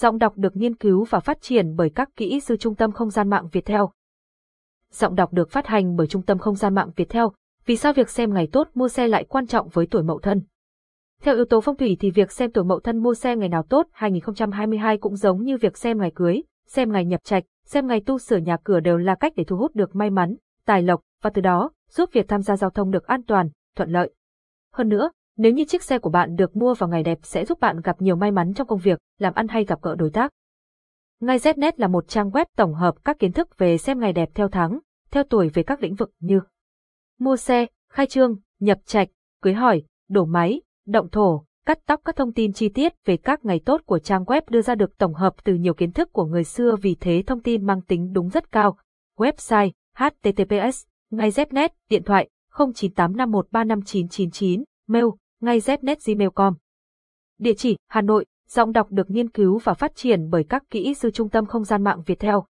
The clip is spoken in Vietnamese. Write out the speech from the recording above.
Giọng đọc được nghiên cứu và phát triển bởi các kỹ sư Trung tâm Không gian mạng Việt Theo. Giọng đọc được phát hành bởi Trung tâm Không gian mạng Việt Theo. Vì sao việc xem ngày tốt mua xe lại quan trọng với tuổi mậu thân? Theo yếu tố phong thủy thì việc xem tuổi mậu thân mua xe ngày nào tốt 2022 cũng giống như việc xem ngày cưới, xem ngày nhập trạch, xem ngày tu sửa nhà cửa đều là cách để thu hút được may mắn, tài lộc và từ đó giúp việc tham gia giao thông được an toàn, thuận lợi. Hơn nữa, nếu như chiếc xe của bạn được mua vào ngày đẹp sẽ giúp bạn gặp nhiều may mắn trong công việc, làm ăn hay gặp gỡ đối tác. Ngay Znet là một trang web tổng hợp các kiến thức về xem ngày đẹp theo tháng, theo tuổi về các lĩnh vực như mua xe, khai trương, nhập trạch, cưới hỏi, đổ máy, động thổ, cắt tóc các thông tin chi tiết về các ngày tốt của trang web đưa ra được tổng hợp từ nhiều kiến thức của người xưa vì thế thông tin mang tính đúng rất cao. Website https ngay Znet điện thoại 0985135999 mail ngay znet.gmail.com. Địa chỉ Hà Nội, giọng đọc được nghiên cứu và phát triển bởi các kỹ sư Trung tâm Không gian mạng Việt Theo.